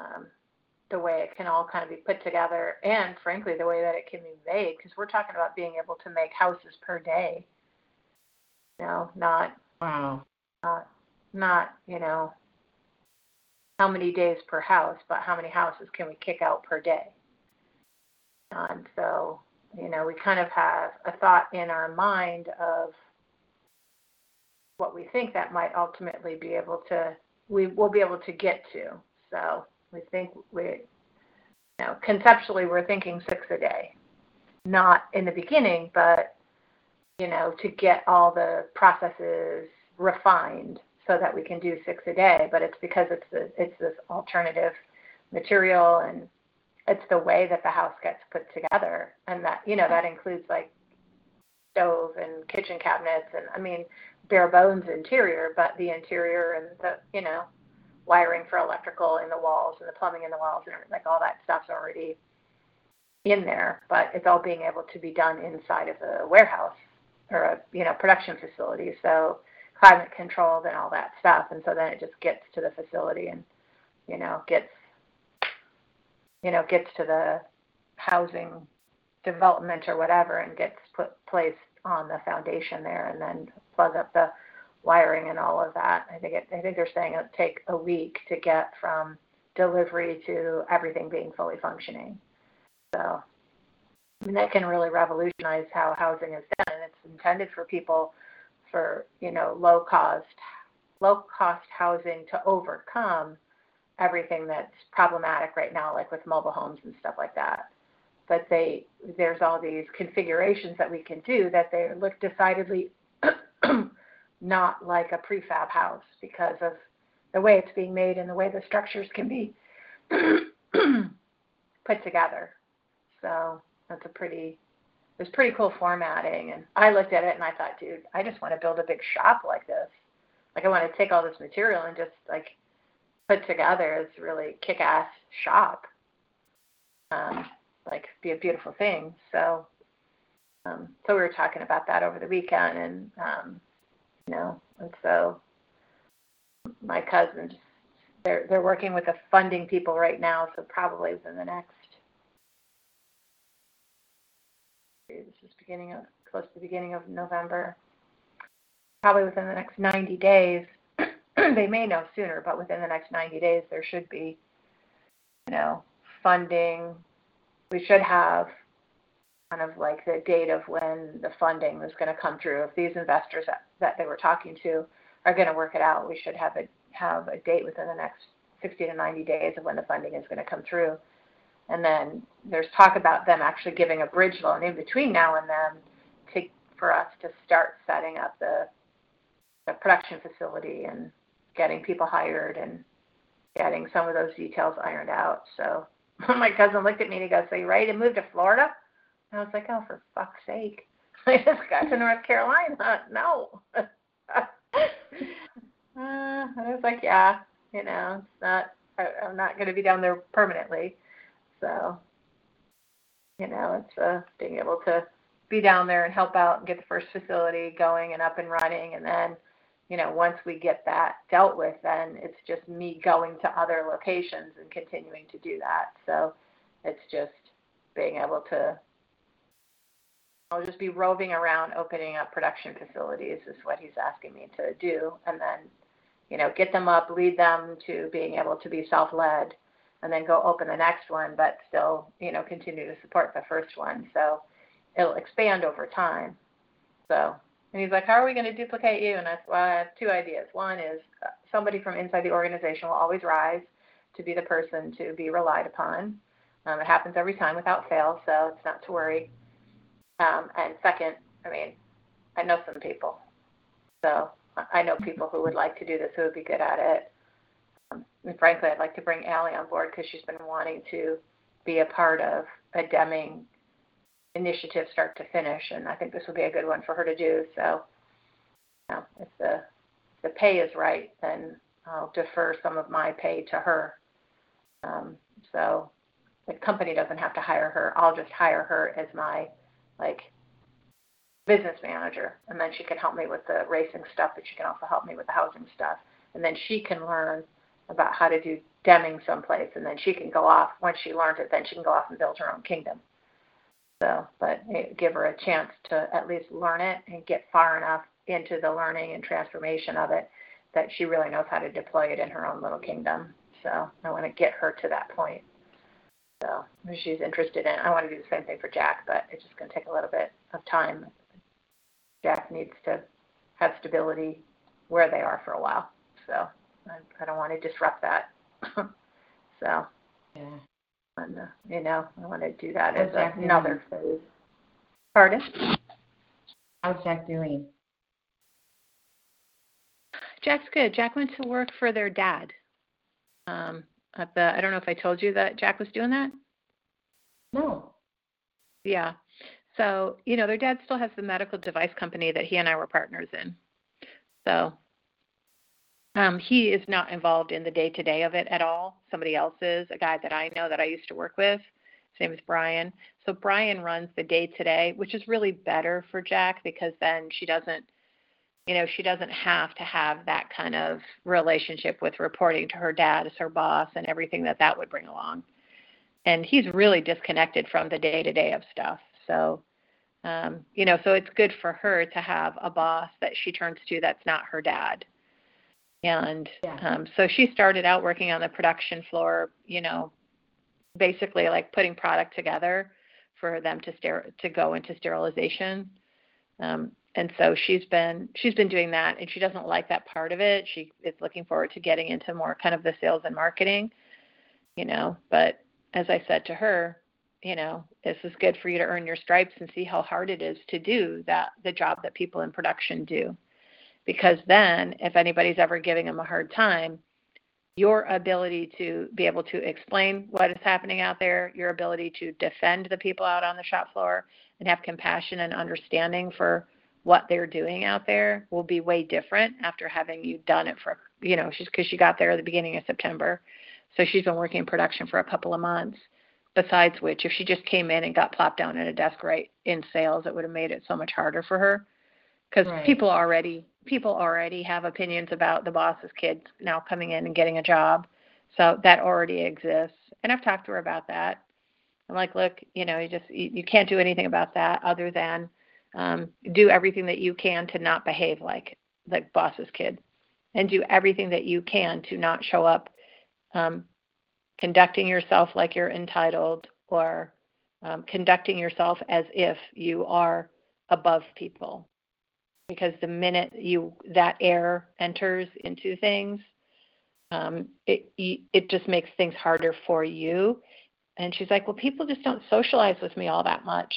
Um, the way it can all kind of be put together, and frankly, the way that it can be made, because we're talking about being able to make houses per day. You know, not wow. not not you know how many days per house, but how many houses can we kick out per day? And so, you know, we kind of have a thought in our mind of what we think that might ultimately be able to we will be able to get to. So we think we you know, conceptually we're thinking six a day. Not in the beginning, but you know, to get all the processes refined so that we can do six a day. But it's because it's the, it's this alternative material and it's the way that the house gets put together, and that you know that includes like stove and kitchen cabinets, and I mean bare bones interior, but the interior and the you know wiring for electrical in the walls and the plumbing in the walls and like all that stuff's already in there, but it's all being able to be done inside of a warehouse or a you know production facility. So climate controlled and all that stuff, and so then it just gets to the facility and you know gets you know gets to the housing development or whatever and gets put placed on the foundation there and then plug up the wiring and all of that. I think it, I think they're saying it'll take a week to get from delivery to everything being fully functioning. So I mean that can really revolutionize how housing is done and it's intended for people for, you know, low cost low cost housing to overcome everything that's problematic right now, like with mobile homes and stuff like that. But they there's all these configurations that we can do that they look decidedly <clears throat> not like a prefab house because of the way it's being made and the way the structures can be <clears throat> put together. So that's a pretty it was pretty cool formatting and I looked at it and I thought, dude, I just want to build a big shop like this. Like I want to take all this material and just like put together this really kick ass shop. Um, like be a beautiful thing. So um, so we were talking about that over the weekend and um, you know, and so my cousins they're they're working with the funding people right now, so probably within the next this is beginning of close to the beginning of November. Probably within the next 90 days, <clears throat> they may know sooner, but within the next 90 days there should be, you know, funding. We should have kind of like the date of when the funding was going to come through. If these investors that, that they were talking to are going to work it out, we should have a have a date within the next 60 to 90 days of when the funding is going to come through. And then there's talk about them actually giving a bridge loan in between now and then to for us to start setting up the the production facility and getting people hired and getting some of those details ironed out. So <laughs> my cousin looked at me and he goes, So you ready to move to Florida? I was like, Oh, for fuck's sake. <laughs> I just got to North Carolina. <laughs> No. <laughs> uh, I was like, Yeah, You know, it's not. I, I'm not going to be down there permanently. So, you know, it's uh, being able to be down there and help out and get the first facility going and up and running, and then you know, once we get that dealt with, then it's just me going to other locations and continuing to do that. So it's just being able to, I'll just be roving around opening up production facilities is what he's asking me to do. And then, you know, get them up, lead them to being able to be self led, and then go open the next one, but still, you know, continue to support the first one. So it'll expand over time. So and he's like, How are we going to duplicate you? And I Well, I have two ideas. One is uh, somebody from inside the organization will always rise to be the person to be relied upon. Um, it happens every time without fail, so it's not to worry. Um, and second, I mean, I know some people. So I know people who would like to do this who would be good at it. Um, and frankly, I'd like to bring Allie on board because she's been wanting to be a part of a Deming initiative start to finish, and I think this would be a good one for her to do. So, you know, if the the pay is right, then I'll defer some of my pay to her. Um, so the company doesn't have to hire her. I'll just hire her as my like business manager, and then she can help me with the racing stuff, but she can also help me with the housing stuff, and then she can learn about how to do Deming someplace, and then she can go off once she learns it. Then she can go off and build her own kingdom. So, but eh, give her a chance to at least learn it and get far enough into the learning and transformation of it that she really knows how to deploy it in her own little kingdom. So I want to get her to that point. So she's interested in, I want to do the same thing for Jack, but it's just going to take a little bit of time. Jack needs to have stability where they are for a while. So I, I don't want to disrupt that. <laughs> so yeah. And, uh, you know, I want to do that How's as Jack another phase. Pardon? How's Jack doing? Jack's good. Jack went to work for their dad. Um, at the, I don't know if I told you that Jack was doing that. No. Yeah. So, you know, their dad still has the medical device company that he and I were partners in. So um, he is not involved in the day to day of it at all. Somebody else is, a guy that I know that I used to work with. His name is Brian. So Brian runs the day to day, which is really better for Jack because then she doesn't, you know, she doesn't have to have that kind of relationship with reporting to her dad as her boss and everything that that would bring along. And he's really disconnected from the day to day of stuff. So, um, you know, so it's good for her to have a boss that she turns to that's not her dad and yeah. um, so she started out working on the production floor, you know, basically like putting product together for them to ster- to go into sterilization. Um, and so she's been she's been doing that, and she doesn't like that part of it. She is looking forward to getting into more kind of the sales and marketing, you know. But as I said to her, you know, this is good for you to earn your stripes and see how hard it is to do that the job that people in production do because then if anybody's ever giving them a hard time your ability to be able to explain what is happening out there your ability to defend the people out on the shop floor and have compassion and understanding for what they're doing out there will be way different after having you done it for you know she's because she got there at the beginning of september so she's been working in production for a couple of months besides which if she just came in and got plopped down at a desk right in sales it would have made it so much harder for her because right. people already people already have opinions about the boss's kids now coming in and getting a job. So that already exists. And I've talked to her about that. I'm like, look, you know, you just you, you can't do anything about that other than um, do everything that you can to not behave like like boss's kid, and do everything that you can to not show up um, conducting yourself like you're entitled or um, conducting yourself as if you are above people. Because the minute you that air enters into things, um, it it just makes things harder for you. And she's like, well, people just don't socialize with me all that much,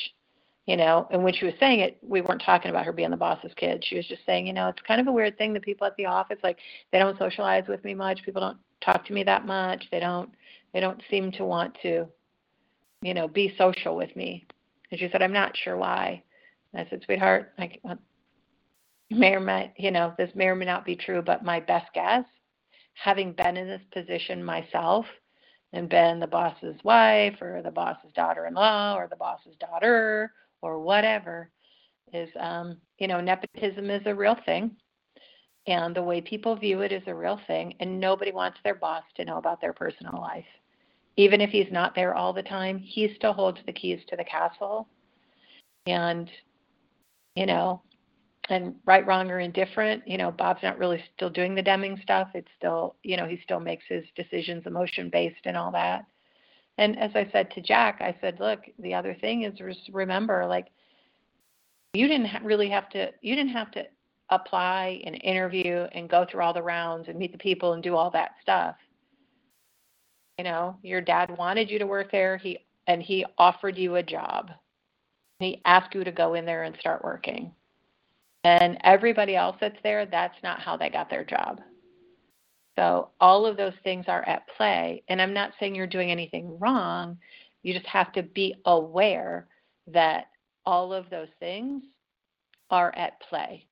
you know. And when she was saying it, we weren't talking about her being the boss's kid. She was just saying, you know, it's kind of a weird thing that people at the office like they don't socialize with me much. People don't talk to me that much. They don't they don't seem to want to, you know, be social with me. And she said, I'm not sure why. And I said, sweetheart, I, uh, may or may you know this may or may not be true, but my best guess having been in this position myself and been the boss's wife or the boss's daughter-in-law or the boss's daughter or whatever is um you know nepotism is a real thing. And the way people view it is a real thing and nobody wants their boss to know about their personal life. Even if he's not there all the time he still holds the keys to the castle. And you know and right wrong or indifferent you know bob's not really still doing the deming stuff. It's still you know he still makes his decisions emotion based and all that and as i said to jack i said look the other thing is remember like you didn't really have to you didn't have to apply and interview and go through all the rounds and meet the people and do all that stuff. You know your dad wanted you to work there. He and he offered you a job. He asked you to go in there and start working. And everybody else that's there that's not how they got their job so all of those things are at play and i'm not saying you're doing anything wrong you just have to be aware that all of those things are at play.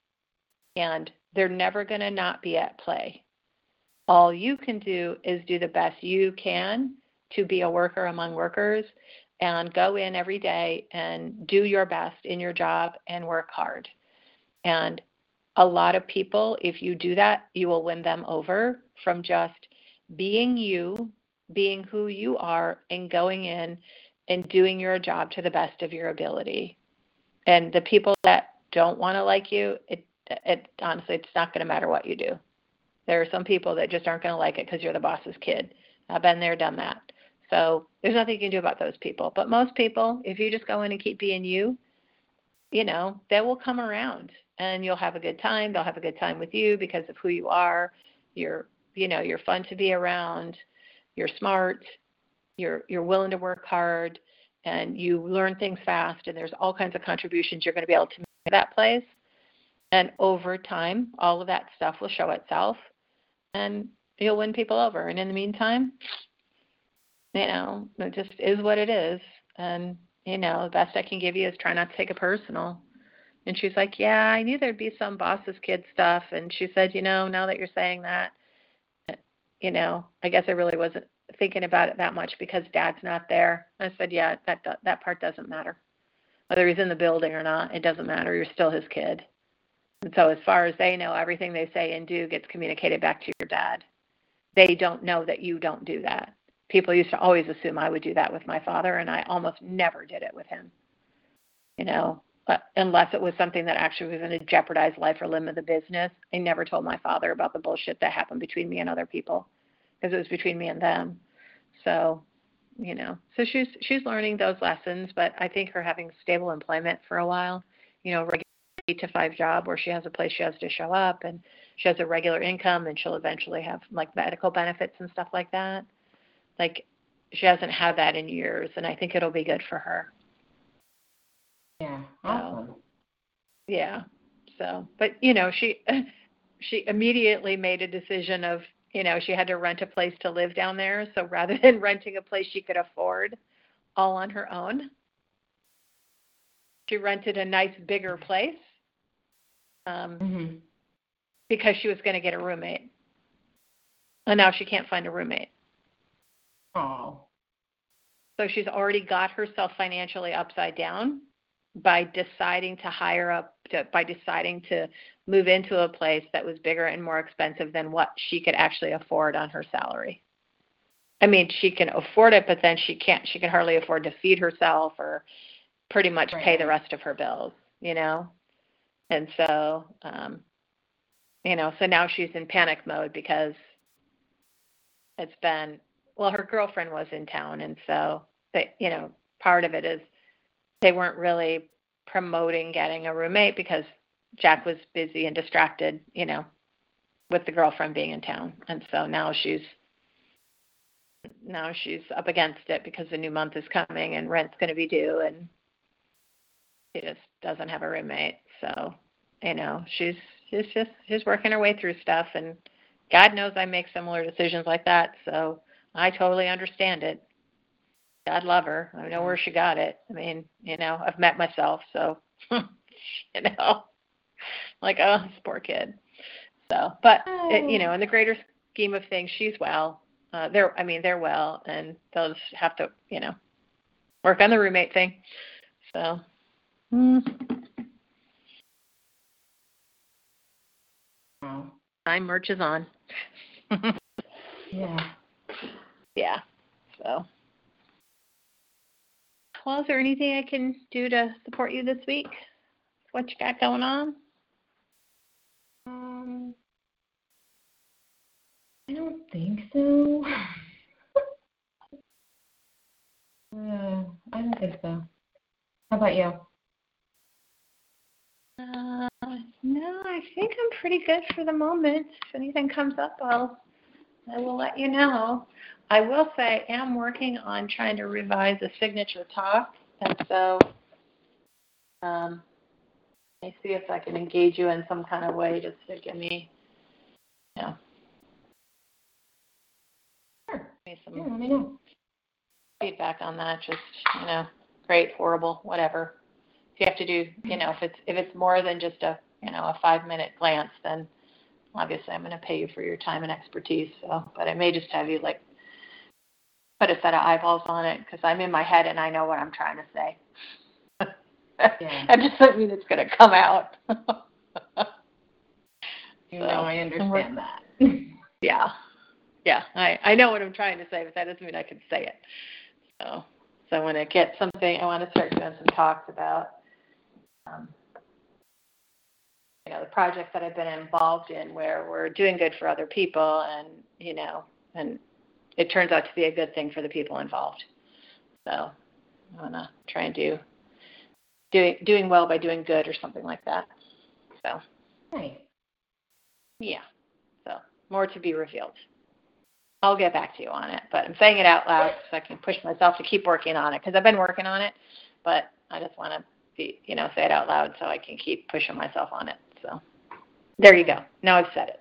And they're never going to not be at play. All you can do is do the best you can to be a worker among workers and go in every day and do your best in your job and work hard. And a lot of people, if you do that, you will win them over from just being you, being who you are, and going in and doing your job to the best of your ability and the people that don't want to like you, it it honestly it's not going to matter what you do. There are some people that just aren't going to like it because you're the boss's kid. I've been there, done that. So there's nothing you can do about those people. But most people, if you just go in and keep being you, you know, they will come around and you'll have a good time. They'll have a good time with you because of who you are. You're, you know, you're fun to be around. You're smart. You're you're willing to work hard and you learn things fast and there's all kinds of contributions you're going to be able to make to that place and over time all of that stuff will show itself and you'll win people over and in the meantime you know it just is what it is and you know the best i can give you is try not to take it personal and she's like yeah i knew there'd be some boss's kid stuff and she said you know now that you're saying that you know i guess i really wasn't thinking about it that much because dad's not there. I said, yeah, that that part doesn't matter. Whether he's in the building or not, it doesn't matter. You're still his kid. And so as far as they know, everything they say and do gets communicated back to your dad. They don't know that you don't do that. People used to always assume I would do that with my father, and I almost never did it with him. You know, but unless it was something that actually was going to jeopardize life or limb of the business. I never told my father about the bullshit that happened between me and other people because it was between me and them. So, you know, so she's she's learning those lessons, but I think her having stable employment for a while, you know, regular eight to five job where she has a place she has to show up and she has a regular income and she'll eventually have like medical benefits and stuff like that. Like she hasn't had that in years and I think it'll be good for her. Yeah. Awesome. So, yeah. So, but you know, she <laughs> she immediately made a decision of you know, she had to rent a place to live down there. So <laughs> rather than renting a place she could afford all on her own, she rented a nice bigger place um, mm-hmm. because she was going to get a roommate. And now she can't find a roommate. Oh. So she's already got herself financially upside down by deciding to hire up to, by deciding to move into a place that was bigger and more expensive than what she could actually afford on her salary. I mean, she can afford it, but then she can't. She can hardly afford to feed herself or pretty much right. pay the rest of her bills, you know. And so, um, you know, so now she's in panic mode because it's been well, her girlfriend was in town, and so that you know, part of it is they weren't really promoting getting a roommate because Jack was busy and distracted, you know, with the girlfriend being in town. And so now she's now she's up against it because the new month is coming and rent's going to be due and she just doesn't have a roommate. So, you know, she's she's just she's working her way through stuff and God knows I make similar decisions like that. So I totally understand it. God love her. I know where she got it. I mean, you know, I've met myself, so <laughs> you know, like oh, this poor kid. So, but it, you know, in the greater scheme of things, she's well. Uh, they're, I mean, they're well, and they'll just have to, you know, work on the roommate thing. So. Mm. Wow. Time marches on. <laughs> Yeah. yeah. So. Well, is there anything I can do to support you this week? What you got going on? Um, I don't think so. <laughs> uh, I don't think so. How about you? Uh, no, I think I'm pretty good for the moment. If anything comes up, I'll I will let you know. I will say I am working on trying to revise a signature talk, and so um, I see if I can engage you in some kind of way just to give me, you know, Sure. give me some Yeah, let me know. feedback on that. Just you know, great, horrible, whatever. If you have to do, you know, if it's if it's more than just a you know a five minute glance, then obviously I'm going to pay you for your time and expertise. So, but I may just have you like put a set of eyeballs on it because I'm in my head and I know what I'm trying to say. Yeah. <laughs> Just don't mean it's going to come out. You So, know, I understand that. yeah, yeah, I I know what I'm trying to say, but that doesn't mean I can say it. So, so when I get something, I want to start doing some talks about. Um, you know the projects that I've been involved in where we're doing good for other people and you know and it turns out to be a good thing for the people involved. So I want to try and do doing doing well by doing good or something like that. So nice. yeah, so more to be revealed. I'll get back to you on it, but I'm saying it out loud so I can push myself to keep working on it because I've been working on it, but I just want to be you know say it out loud so I can keep pushing myself on it. So there you go. Now I've said it.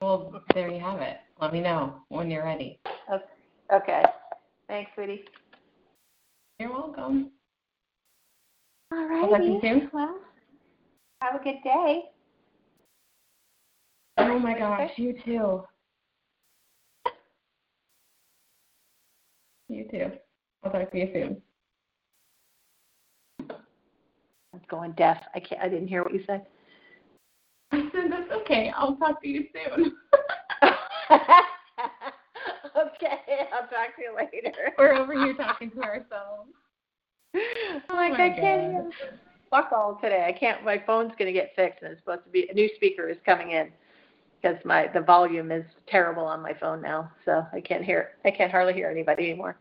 Well, there you have it. Let me know when you're ready. Okay. Thanks, sweetie. You're welcome. All I'll you soon. Well, have a good day. Oh my gosh, you too. You too. I'll talk to you soon. I'm going deaf. I can't. I didn't hear what you said. I said that's <laughs> okay. I'll talk to you soon. <laughs> okay. I'll talk to you later. We're over here talking to ourselves. I'm like, oh my I can't God. even fuck all today. I can't. My phone's going to get fixed, and it's supposed to be a new speaker is coming in because my the volume is terrible on my phone now, so I can't hear. I can't hardly hear anybody anymore.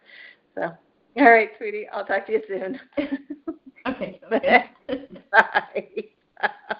So, all right, sweetie, I'll talk to you soon. <laughs> Okay. Okay. <laughs> Bye. <laughs>